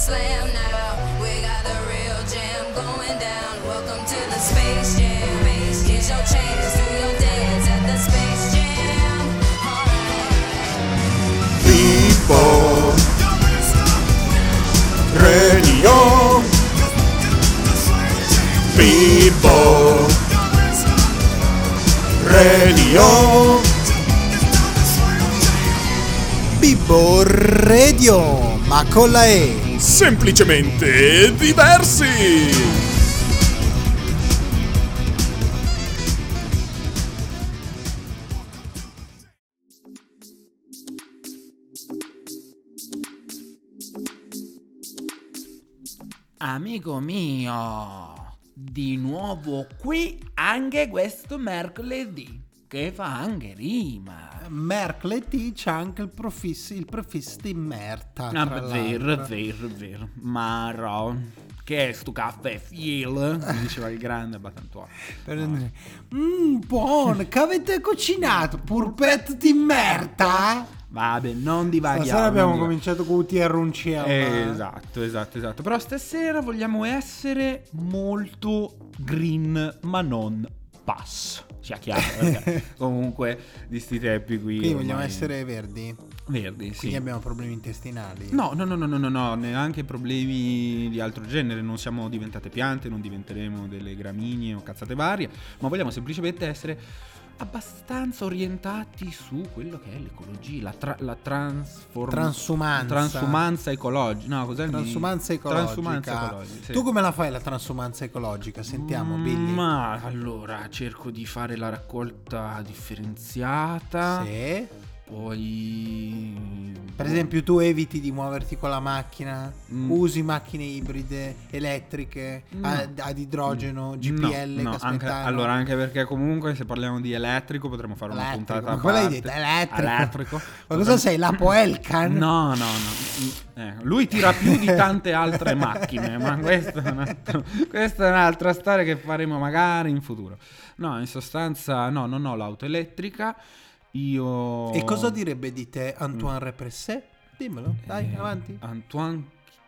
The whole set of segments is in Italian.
slam now. We got the real jam going down. Welcome to the Space Jam. Your chance, do your dance at Radio People Radio Bibbo Radio, ma con la E. Semplicemente diversi. Amico mio, di nuovo qui anche questo mercoledì, che fa anche rima. Mercoledì c'è anche il prefisso, il prefisso di merta. Ah, vero, vero, vero. Maro, che è sto caffè fiel? Mi diceva il grande Batantuono. Mmm, buono, che avete cucinato? Purpet di merda? Vabbè, non divaghiamo. Stasera abbiamo cominciato con UTR Esatto, esatto, esatto. Però stasera vogliamo essere molto green, ma non pass. Sia chiaro, perché comunque di sti tempi qui. Quindi vogliamo essere verdi? verdi, sì. Quindi abbiamo problemi intestinali? No, no, no, no, no, no, no, neanche problemi di altro genere, non siamo diventate piante, non diventeremo delle gramiglie o cazzate varie, ma vogliamo semplicemente essere abbastanza orientati su quello che è l'ecologia, la, tra- la transform- Transumanza. transumanza ecologica. No, cos'è Transumanza ecologica. Transumanza ecologica, sì. Tu come la fai la transumanza ecologica? Sentiamo, Billy. Ma allora cerco di fare la raccolta differenziata. Sì. Poi. Per esempio, tu eviti di muoverti con la macchina, Mm. usi macchine ibride, elettriche, No. ad, ad idrogeno, GPL No, no, che anche, allora anche perché comunque se parliamo di elettrico potremmo fare una Elettrico, puntata a ma quella hai detto, elettrico. Elettrico. Ma cosa sei, la Poelcan? No, no, no. Eh, lui tira più di tante altre macchine, ma questa è, altro- questa è un'altra storia che faremo magari in futuro. No, in sostanza, no, non ho l'auto elettrica. Io. E cosa direbbe di te Antoine Repressé? Dimmelo, dai, Mm. Eh, avanti. Antoine.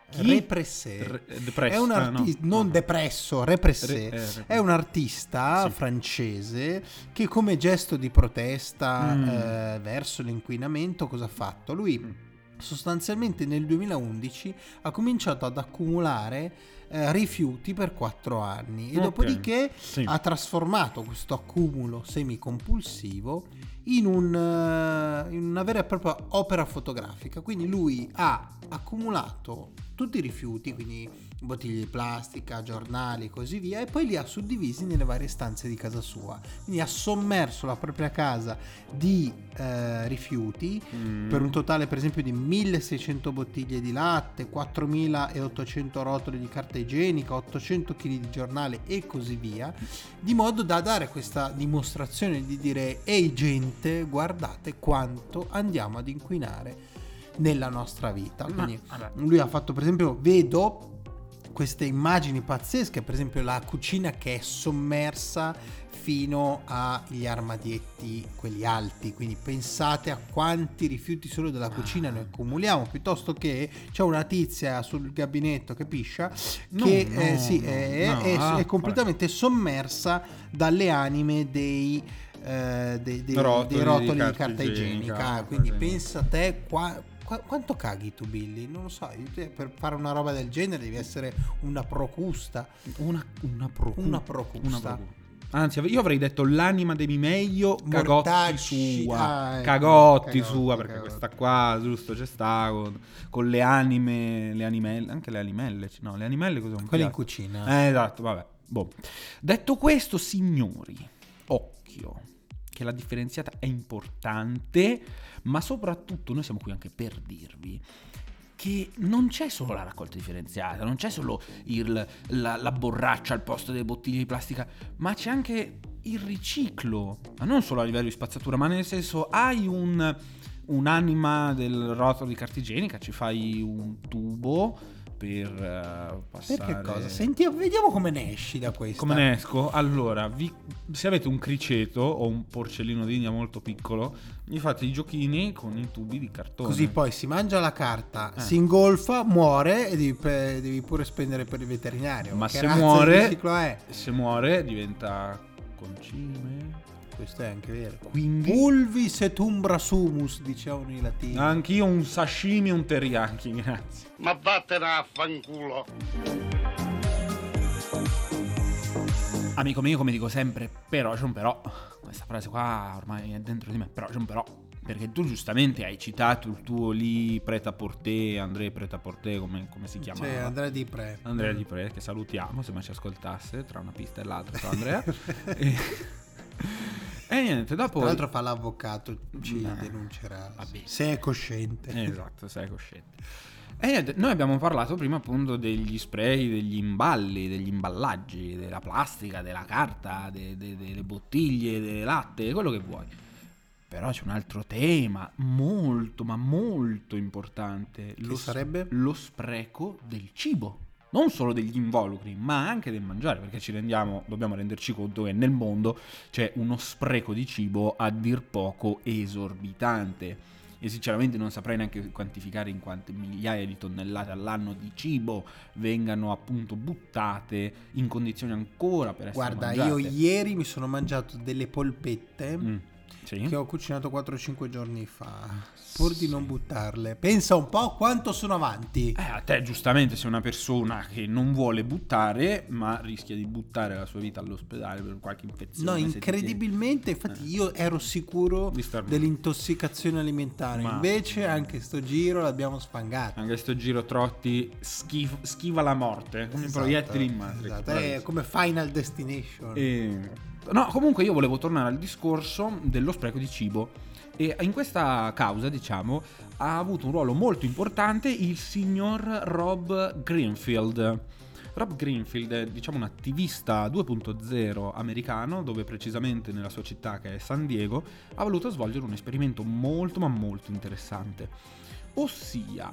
Chi? Repressé. Re- depresso, È un eh, no, artista, no. non depresso, Repressé. Re- eh. È un artista Sì. francese che come gesto di protesta Mm. eh, verso l'inquinamento cosa ha fatto? Lui Mm. sostanzialmente nel 2011 ha cominciato ad accumulare eh, rifiuti per quattro anni e Ok. dopodiché Sì. ha trasformato questo accumulo semicompulsivo in, un, eh, in una vera e propria opera fotografica. Quindi lui ha accumulato tutti i rifiuti, quindi bottiglie di plastica, giornali e così via, e poi li ha suddivisi nelle varie stanze di casa sua. Quindi ha sommerso la propria casa di eh, rifiuti Mm. per un totale per esempio di 1600 bottiglie di latte, 4800 rotoli di carta igienica, 800 kg di giornale e così via, di modo da dare questa dimostrazione di dire ehi gente, guardate quanto andiamo ad inquinare nella nostra vita. Quindi vabbè. lui ha fatto per esempio, vedo queste immagini pazzesche, per esempio la cucina che è sommersa fino agli armadietti, quelli alti, quindi pensate a quanti rifiuti solo della cucina noi accumuliamo, piuttosto che c'è una tizia sul gabinetto che piscia No, che no, eh, sì, no, è, no, è- ah, è completamente sommersa dalle anime dei... eh, dei, dei- Rotoli dei di rotoli di carta carta, igienica, igienica, quindi pensa a te qua- qua- quanto caghi tu Billy non lo so per fare una roba del genere devi essere una procusta Una, una procusta. Una procusta. Una procusta. Anzi, io avrei detto l'anima di meglio, cagotti Mortacci. sua. Ah, ecco, cagotti, cagotti, sua, perché cagotti. questa qua, giusto, c'è sta con, con le anime, le animelle, anche le animelle, no, le animelle cosa sono? quelli in cucina Eh, esatto, vabbè. Boh. Detto questo, signori, occhio, che la differenziata è importante, ma soprattutto noi siamo qui anche per dirvi che non c'è solo la raccolta differenziata, non c'è solo il- la, la borraccia al posto delle bottiglie di plastica, ma c'è anche il riciclo, ma non solo a livello di spazzatura, ma nel senso hai un, un'anima del rotolo di carta igienica, ci fai un tubo per eh, passare... Perché cosa? Senti, vediamo come ne esci da questa. Come ne esco? Allora, vi- se avete un criceto o un porcellino d'India molto piccolo, gli fate i giochini con i tubi di cartone. Così poi si mangia la carta, Eh. si ingolfa, muore e devi, pe- devi pure spendere per il veterinario. Ma Che se muore, se muore diventa concime. Questo è anche vero. Quindi Pulvis et umbra sumus, dicevano i latini. anch'io un sashimi e un teriyaki, grazie. Ma vattene a fanculo. Amico mio, come dico sempre, però c'è un però. Questa frase qua ormai è dentro di me, però c'è un però. Perché tu giustamente hai citato il tuo lì preta porté, Andrea preta porté, come, come si chiama? Cioè, Andrea Di Pre. Andrea Di Pre, che salutiamo se mai ci ascoltasse tra una pista e l'altra, ciao Andrea. e, e niente, dopo... Tra l'altro fa l'avvocato, ci No. denuncerà. Vabbè. Se è cosciente. Esatto, sei cosciente. E niente, noi abbiamo parlato prima appunto degli spray, degli imballi, degli imballaggi, della plastica, della carta, de- de- delle bottiglie, del latte, quello che vuoi. Però c'è un altro tema molto, ma molto importante. Che sarebbe? Lo spreco del cibo. Non solo degli involucri, ma anche del mangiare, perché ci rendiamo, dobbiamo renderci conto che nel mondo c'è uno spreco di cibo a dir poco esorbitante. E sinceramente non saprei neanche quantificare in quante migliaia di tonnellate all'anno di cibo vengano appunto buttate in condizioni ancora per essere Guarda, mangiate. io ieri mi sono mangiato delle polpette Mm, sì. che ho cucinato 4-5 giorni fa. Pur di non buttarle. Pensa un po' quanto sono avanti. Eh, a te giustamente sei una persona che non vuole buttare, ma rischia di buttare la sua vita all'ospedale per qualche infezione. No, incredibilmente, infatti io ero sicuro dell'intossicazione alimentare, Ma- invece anche sto giro l'abbiamo sfangata. Anche sto giro Trotti schif- schiva la morte, come Esatto, proiettili in Matrix. esatto, è bravissimo. come Final Destination. E- No, comunque io volevo tornare al discorso dello spreco di cibo. E in questa causa, diciamo, ha avuto un ruolo molto importante il signor Rob Greenfield. Rob Greenfield è diciamo un attivista 2.0 americano dove precisamente nella sua città che è San Diego ha voluto svolgere un esperimento molto ma molto interessante. Ossia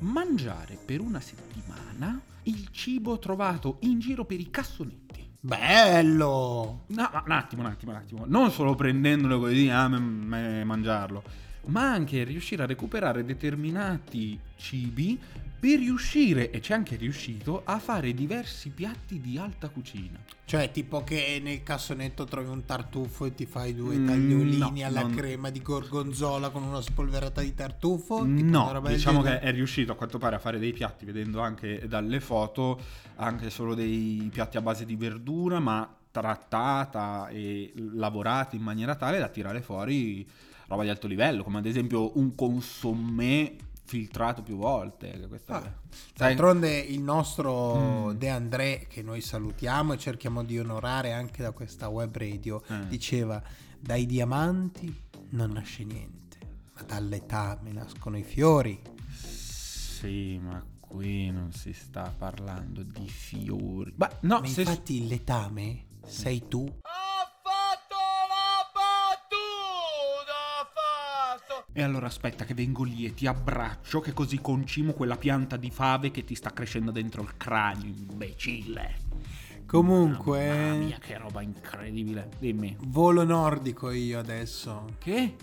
mangiare per una settimana il cibo trovato in giro per i cassonetti. Bello! No, un attimo, un attimo, un attimo. Non solo prendendolo così a mangiarlo, ma anche riuscire a recuperare determinati cibi per riuscire, e c'è anche riuscito, a fare diversi piatti di alta cucina. Cioè, tipo che nel cassonetto trovi un tartufo e ti fai due Mm, tagliolini no, alla non- crema di gorgonzola con una spolverata di tartufo? No, diciamo che è riuscito a quanto pare a fare dei piatti, vedendo anche dalle foto, anche solo dei piatti a base di verdura, ma trattata e lavorata in maniera tale da tirare fuori roba di alto livello, come ad esempio un consommé filtrato più volte. questa Ah, D'altronde il nostro Mm. De André, che noi salutiamo e cerchiamo di onorare anche da questa web radio, Eh. diceva: Dai diamanti non nasce niente, ma dall'etame nascono i fiori. Sì, ma qui non si sta parlando di fiori. Ma no, ma se- infatti il letame sei tu. E allora aspetta che vengo lì e ti abbraccio che così concimo quella pianta di fave che ti sta crescendo dentro il cranio, imbecille. Comunque, Mamma mia, che roba incredibile. Dimmi. volo nordico io adesso. Che?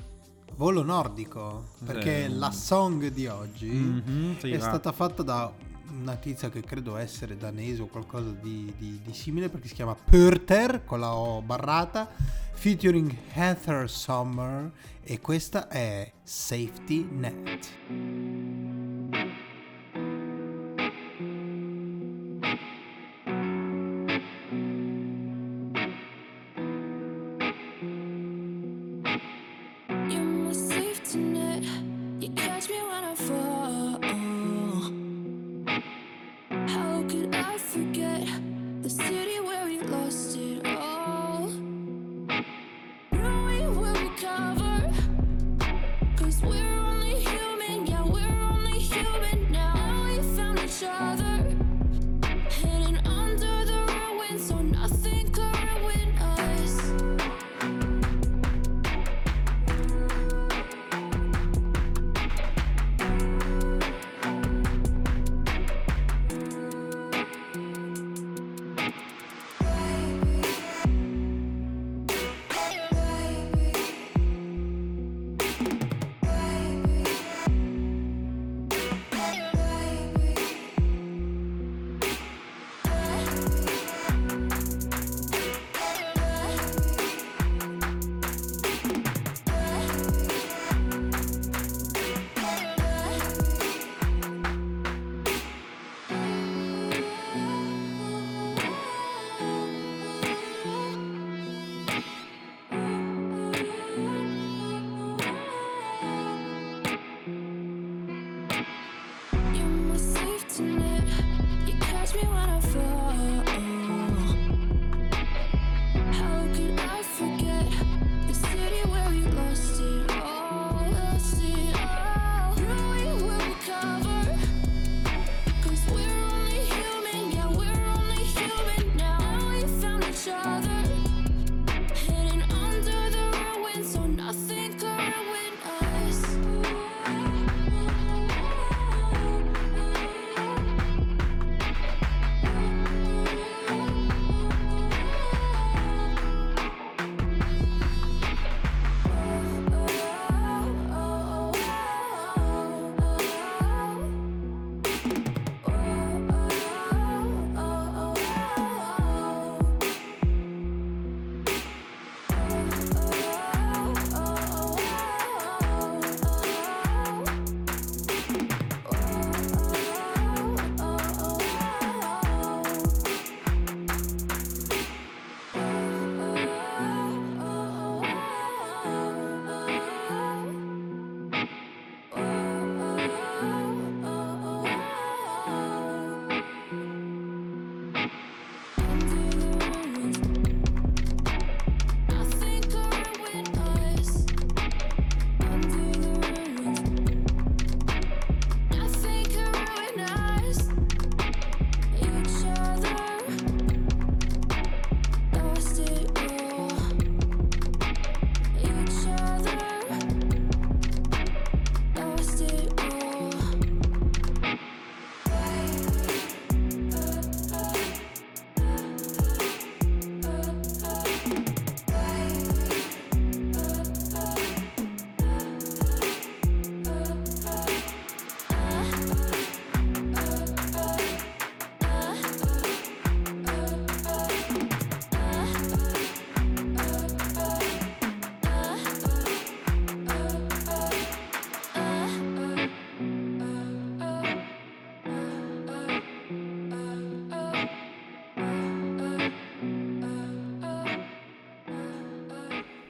Volo nordico, perché Eh. la song di oggi Mhm, sì, è va. stata fatta da una tizia che credo essere danese o qualcosa di, di- di simile perché si chiama Purter con la O barrata featuring Heather Summer e questa è Safety Net.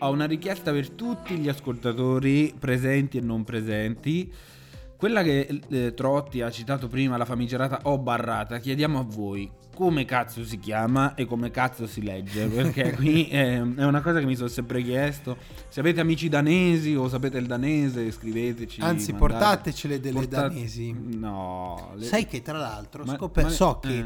Ho una richiesta per tutti gli ascoltatori presenti e non presenti. Quella che eh, Trotti ha citato prima, la famigerata O barrata, chiediamo a voi come cazzo si chiama e come cazzo si legge, perché qui eh, è una cosa che mi sono sempre chiesto. Se avete amici danesi o sapete il danese, scriveteci. Anzi, mandate- portatecele delle portate- danesi. No, le- Sai che tra l'altro Ma- scopre- ma- so che eh.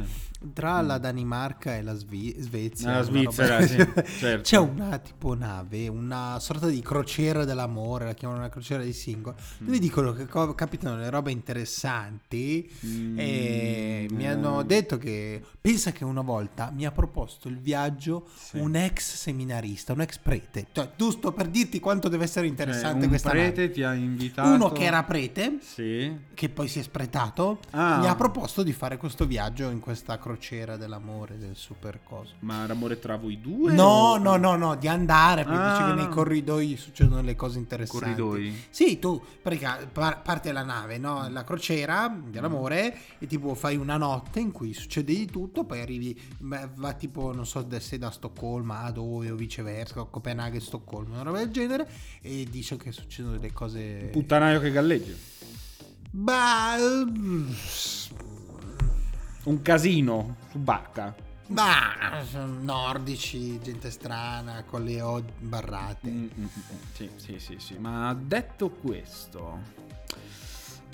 Tra la Danimarca e la Svi- Svezia, Ah, la una Svizzera, roba- sì, certo. c'è una tipo nave, una sorta di crociera dell'amore, la chiamano una crociera di single, Mm. dove dicono che co- capitano le robe interessanti Mm, e mi eh. hanno detto che pensa che una volta mi ha proposto il viaggio Sì. un ex seminarista, un ex prete, cioè giusto per dirti quanto deve essere eh, interessante un questa nave. prete ti ha invitato. Uno che era prete Sì. che poi si è spretato, Ah. mi ha proposto di fare questo viaggio in questa crociera dell'amore, del super coso. Ma l'amore tra voi due? No, o- no, no, no, di andare, perché Ah, dice che no. nei corridoi succedono le cose interessanti. Corridoi? Sì, tu pratica- par- parte la nave, no? la crociera dell'amore e tipo fai una notte in cui succede di tutto, poi arrivi, beh, va tipo, non so, sei da Stoccolma a dove o viceversa, o Copenaghen, Stoccolma, una roba del genere, e dice che succedono delle cose... Puttanaio che galleggia. Bah, Un casino su barca. Bah, sono nordici, gente strana, con le O barrate. Mm, mm, mm, Sì, sì, sì, sì. Ma detto questo,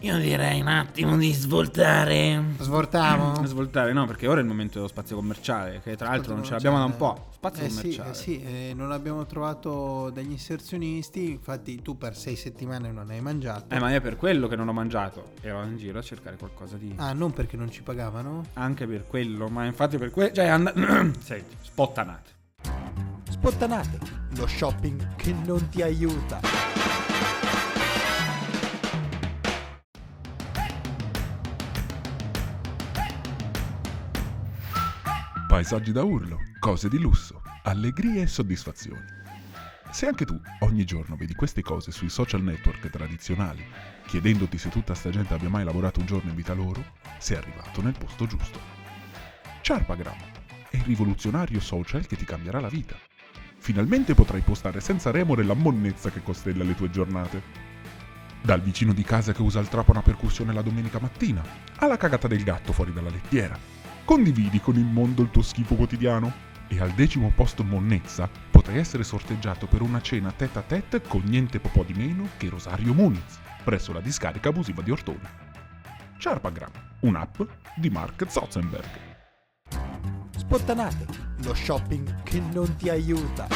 Io direi un attimo di svoltare. Svoltamo? svoltare no, perché ora è il momento dello spazio commerciale, che tra l'altro non ce l'abbiamo da un po'. Spazio eh sì, commerciale. eh sì, eh, non abbiamo trovato degli inserzionisti, infatti tu per sei settimane non hai mangiato. Eh, ma è per quello che non ho mangiato. Ero in giro a cercare qualcosa di. Ah, non perché non ci pagavano? Anche per quello, ma infatti per quello. Cioè, and- Senti, spottanate. Spottanate, lo shopping che non ti aiuta. Paesaggi da urlo, cose di lusso, allegrie e soddisfazioni. Se anche tu ogni giorno vedi queste cose sui social network tradizionali, chiedendoti se tutta sta gente abbia mai lavorato un giorno in vita loro, sei arrivato nel posto giusto. Charpagram è il rivoluzionario social che ti cambierà la vita. Finalmente potrai postare senza remore la monnezza che costella le tue giornate. Dal vicino di casa che usa il trapano a percussione la domenica mattina, alla cagata del gatto fuori dalla lettiera. Condividi con il mondo il tuo schifo quotidiano e al decimo post monnezza potrai essere sorteggiato per una cena tête a tête con niente po' di meno che Rosario Muniz, presso la discarica abusiva di Ortona. Charpagram, un'app di Mark Zotzenberg. Spottanate, lo shopping che non ti aiuta.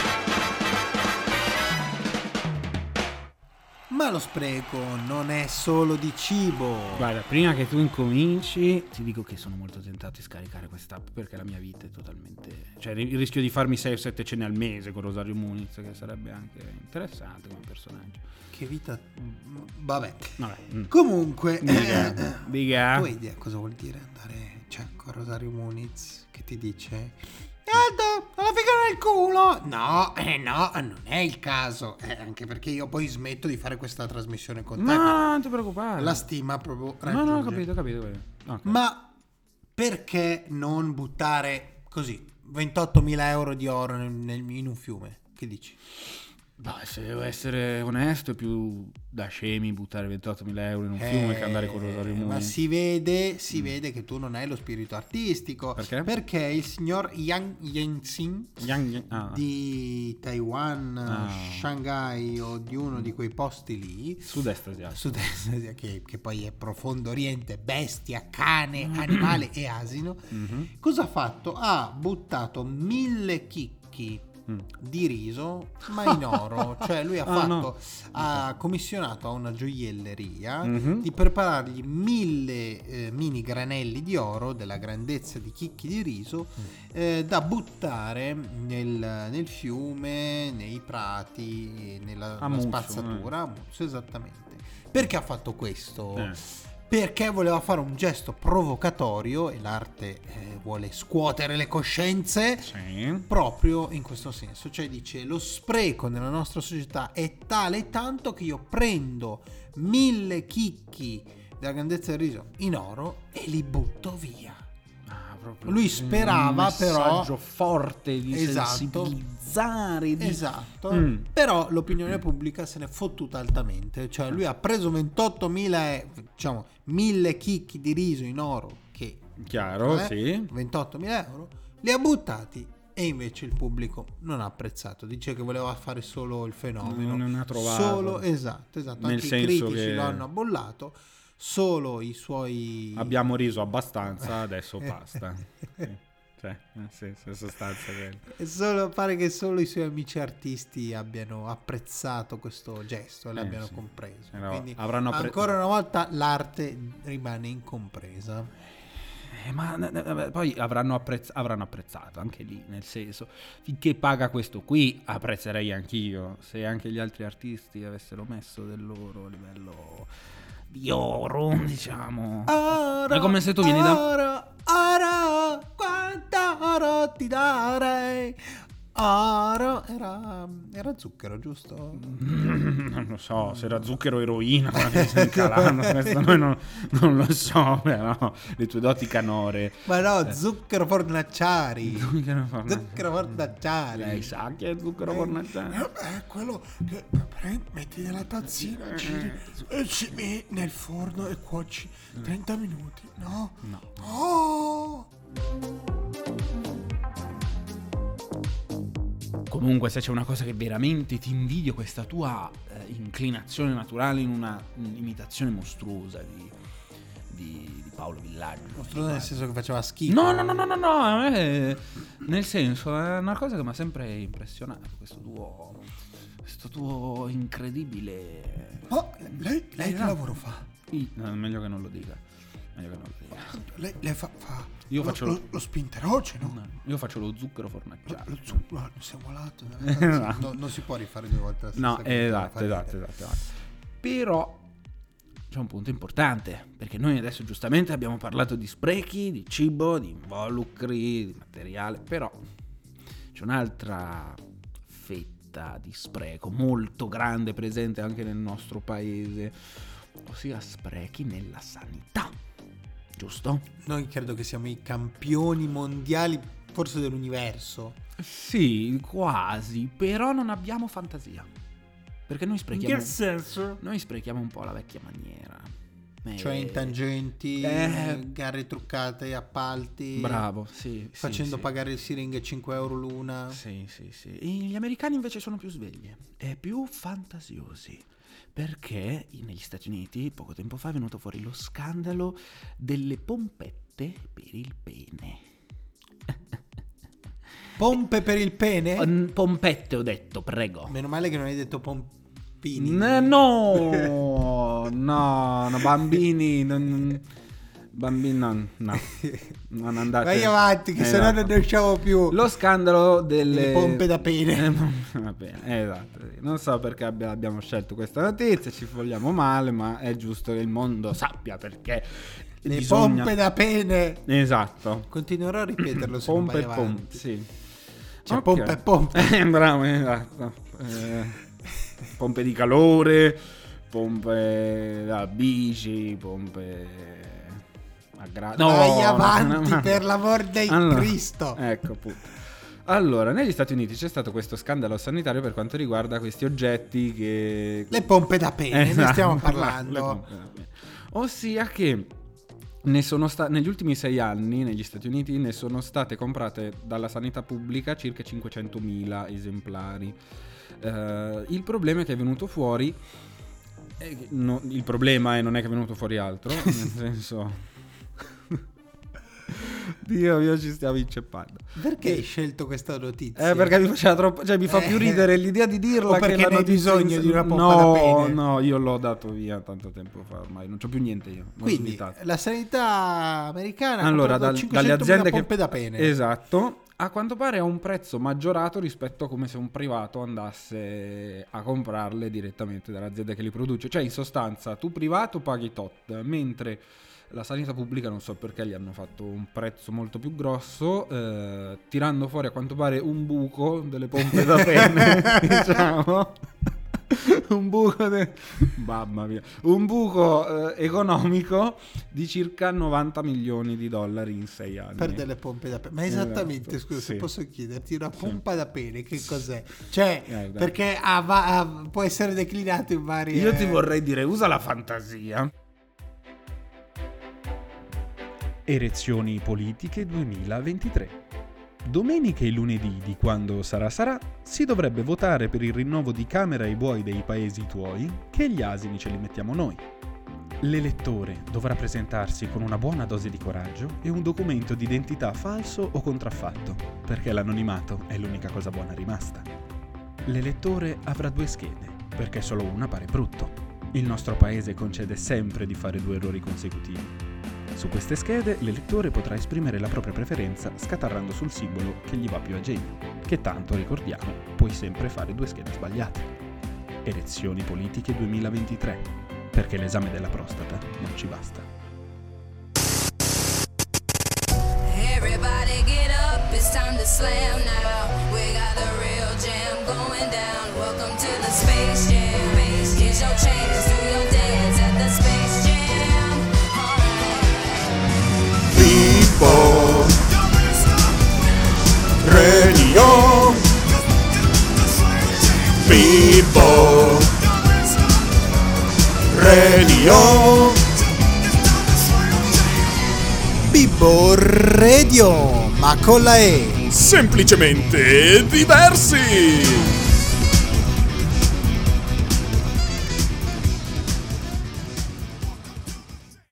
Ma lo spreco non è solo di cibo. Guarda, prima che tu incominci, ti dico che sono molto tentato di scaricare quest'app perché la mia vita è totalmente. Cioè, ri- rischio di farmi 6 o 7 cene al mese con Rosario Muniz, che sarebbe anche interessante come personaggio. Che vita... Vabbè. Vabbè. mm. Comunque... Dica, eh, dica. Tu hai idea cosa vuol dire andare cioè, con Rosario Muniz che ti dice... Aldo, la figa nel culo! No, eh no, non è il caso. Eh, anche perché io poi smetto di fare questa trasmissione con te. No, non ti preoccupare. La stima proprio No, no, ho raggiunge. capito, ho capito. ho capito. Ok. Ma perché non buttare così 28.000 euro di oro nel- nel- in un fiume? Che dici? Beh, se devo essere onesto, è più da scemi buttare 28.000 euro in un fiume che andare con Rosario Eh, Muniz. Ma si vede, si vede che tu non hai lo spirito artistico. Perché? Perché il signor Yang Yenxin Yang- ah. di Taiwan, Ah. Shanghai o di uno di quei posti lì, Sud-est asiatico. sud-est Asia, che, che poi è profondo oriente, bestia, cane, animale e asino, Mhm. cosa ha fatto? Ha buttato mille chicchi Mm. di riso ma in oro cioè lui ha Ah, fatto no. ha commissionato a una gioielleria Mhm. di preparargli mille eh, mini granelli di oro della grandezza di chicchi di riso Mm. eh, da buttare nel, nel fiume nei prati nella nella Muzzo, spazzatura a Muzzo, esattamente perché ha fatto questo? Eh. Perché voleva fare un gesto provocatorio e l'arte eh, vuole scuotere le coscienze Sì. proprio in questo senso, cioè dice lo spreco nella nostra società è tale e tanto che io prendo mille chicchi della grandezza del riso in oro e li butto via. Proprio Lui sperava, un però- messaggio forte di Esatto. sensibilizzare, di... Esatto, Mm. però l'opinione pubblica se ne è fottuta altamente, cioè lui ha preso 28.000, e- diciamo, 1000 chicchi di riso in oro, che Chiaro, eh, sì. 28.000 euro, li ha buttati e invece il pubblico non ha apprezzato, dice che voleva fare solo il fenomeno, Non ha trovato. solo, esatto, esatto, Nel anche i critici che- lo hanno bollato, solo i suoi... Abbiamo riso abbastanza, adesso basta. Sì. Cioè, nel senso, in sostanza solo, pare che solo i suoi amici artisti abbiano apprezzato questo gesto e Eh, l'abbiano sì. compreso. Eh no, Quindi avranno appre- ancora una volta l'arte rimane incompresa. Eh, ma poi avranno, apprezz- avranno apprezzato anche lì, nel senso, finché paga questo qui, apprezzerei anch'io. Se anche gli altri artisti avessero messo del loro a livello di oro, diciamo. Oro, È come se tu vieni da- oro, oro, quanto oro ti darei. Oro era, era zucchero, giusto? Non lo so, se era zucchero o eroina, calando, questo noi non, non lo so, però le tue doti canore. Ma no, zucchero fornacciari. Zucchero forna- zucchero fornacciari. Lei sa che è zucchero fornacciario? È quello che prendi, metti nella tazzina, giri e ci metti nel forno e cuoci 30 minuti, no? No. Oh! Comunque, se c'è una cosa che veramente ti invidio, questa tua eh, inclinazione naturale in una imitazione mostruosa di, di- di Paolo Villaggio. Mostruoso nel senso che faceva schifo. No, no, no, no, no, no, me, nel senso, è una cosa che mi ha sempre impressionato, questo tuo, questo tuo incredibile... Ma lei, lei Eh, che lavoro fa? No, meglio che non lo dica, Lei, lei fa, fa Io lo, faccio- lo, lo spinteroceno? No, io faccio lo zucchero Lo, fornacciato. lo zucchero, no, siamo nella tazzina. No, non si può rifare due volte la stessa No, esatto, esatto, esatto, esatto. Però c'è un punto importante, perché noi adesso giustamente abbiamo parlato di sprechi, di cibo, di involucri, di materiale, però c'è un'altra fetta di spreco molto grande presente anche nel nostro paese, ossia sprechi nella sanità. Giusto? Noi credo che siamo i campioni mondiali, forse dell'universo. Sì, quasi, però non abbiamo fantasia. Perché noi sprechiamo senso? Noi sprechiamo un po' la vecchia maniera. Eh, Cioè in tangenti, Eh. gare truccate, appalti. Bravo, sì. sì, Facendo sì. pagare il siringhe 5 euro l'una. Sì, sì, sì. E Gli americani invece sono più svegli e più fantasiosi. Perché negli Stati Uniti, poco tempo fa, è venuto fuori lo scandalo delle pompette per il pene. Pompe per il pene? Pompette ho detto, prego. Meno male che non hai detto pompini. No, no, no, bambini, non, bambini, no, no, non andate. Vai avanti, che sennò Esatto. non ne usciamo più. Lo scandalo delle Delle pompe da pene. Eh, Va bene, esatto. Non so perché abbia- abbiamo scelto questa notizia, ci vogliamo male, ma è giusto che il mondo sappia perché. Le bisogna- pompe da pene. Esatto. Continuerò a ripeterlo se non Pompe vai e pompe, avanti. sì. Cioè, Ok. pompa e pompa. Eh, bravo, esatto. Eh, pompe di calore, pompe da bici, pompe a gra- No, Vai avanti, no. per l'amor di Allora, Cristo. Ecco appunto. Allora, negli Stati Uniti c'è stato questo scandalo sanitario per quanto riguarda questi oggetti che... Le pompe da pene, ne Esatto, stiamo le parlando. Ossia che ne sono sta- negli ultimi sei anni negli Stati Uniti ne sono state comprate dalla sanità pubblica circa 500.000 esemplari. Eh, il problema è che è venuto fuori... che- no, il problema è non è che è venuto fuori altro, nel senso... Dio mio, ci stiamo inceppando. Perché hai scelto questa notizia? Eh, perché mi faceva troppo. Cioè, mi fa più Eh. ridere l'idea di dirla. O che perché la hai in bisogno di una pompa no, da pene? No, io l'ho dato via tanto tempo fa ormai. Non c'ho più niente io. Quindi la sanità americana ha allora, dal- dalle 500.000 aziende pompe che. da pene. Esatto. A quanto pare a un prezzo maggiorato rispetto a come se un privato andasse a comprarle direttamente dall'azienda che li produce. Cioè, in sostanza, tu privato paghi tot, mentre la sanità pubblica non so perché gli hanno fatto un prezzo molto più grosso, eh, tirando fuori a quanto pare un buco delle pompe da penne, diciamo. un buco, de- mamma mia, un buco eh, economico di circa 90 milioni di dollari in sei anni. Per delle pompe da pene. Ma esattamente, Esatto, scusa, se sì. posso chiederti, una pompa da pene che cos'è? Cioè, Eh, perché ha va- ha- può essere declinato in varie... Io ti vorrei dire, usa la fantasia. Erezioni politiche 2023. Domenica e lunedì di quando sarà sarà si dovrebbe votare per il rinnovo di Camera ai buoi dei paesi tuoi che gli asini ce li mettiamo noi. L'elettore dovrà presentarsi con una buona dose di coraggio e un documento di identità falso o contraffatto, perché l'anonimato è l'unica cosa buona rimasta. L'elettore avrà due schede, perché solo una pare brutto. Il nostro paese concede sempre di fare due errori consecutivi. Su queste schede l'elettore potrà esprimere la propria preferenza scatarrando sul simbolo che gli va più a genio, che tanto, ricordiamo, puoi sempre fare due schede sbagliate. Elezioni politiche 2023, perché l'esame della prostata non ci basta. Everybody jam Space Jam. Here's your chance, Pippo Radio. Bibbo Radio, ma con la E. Semplicemente diversi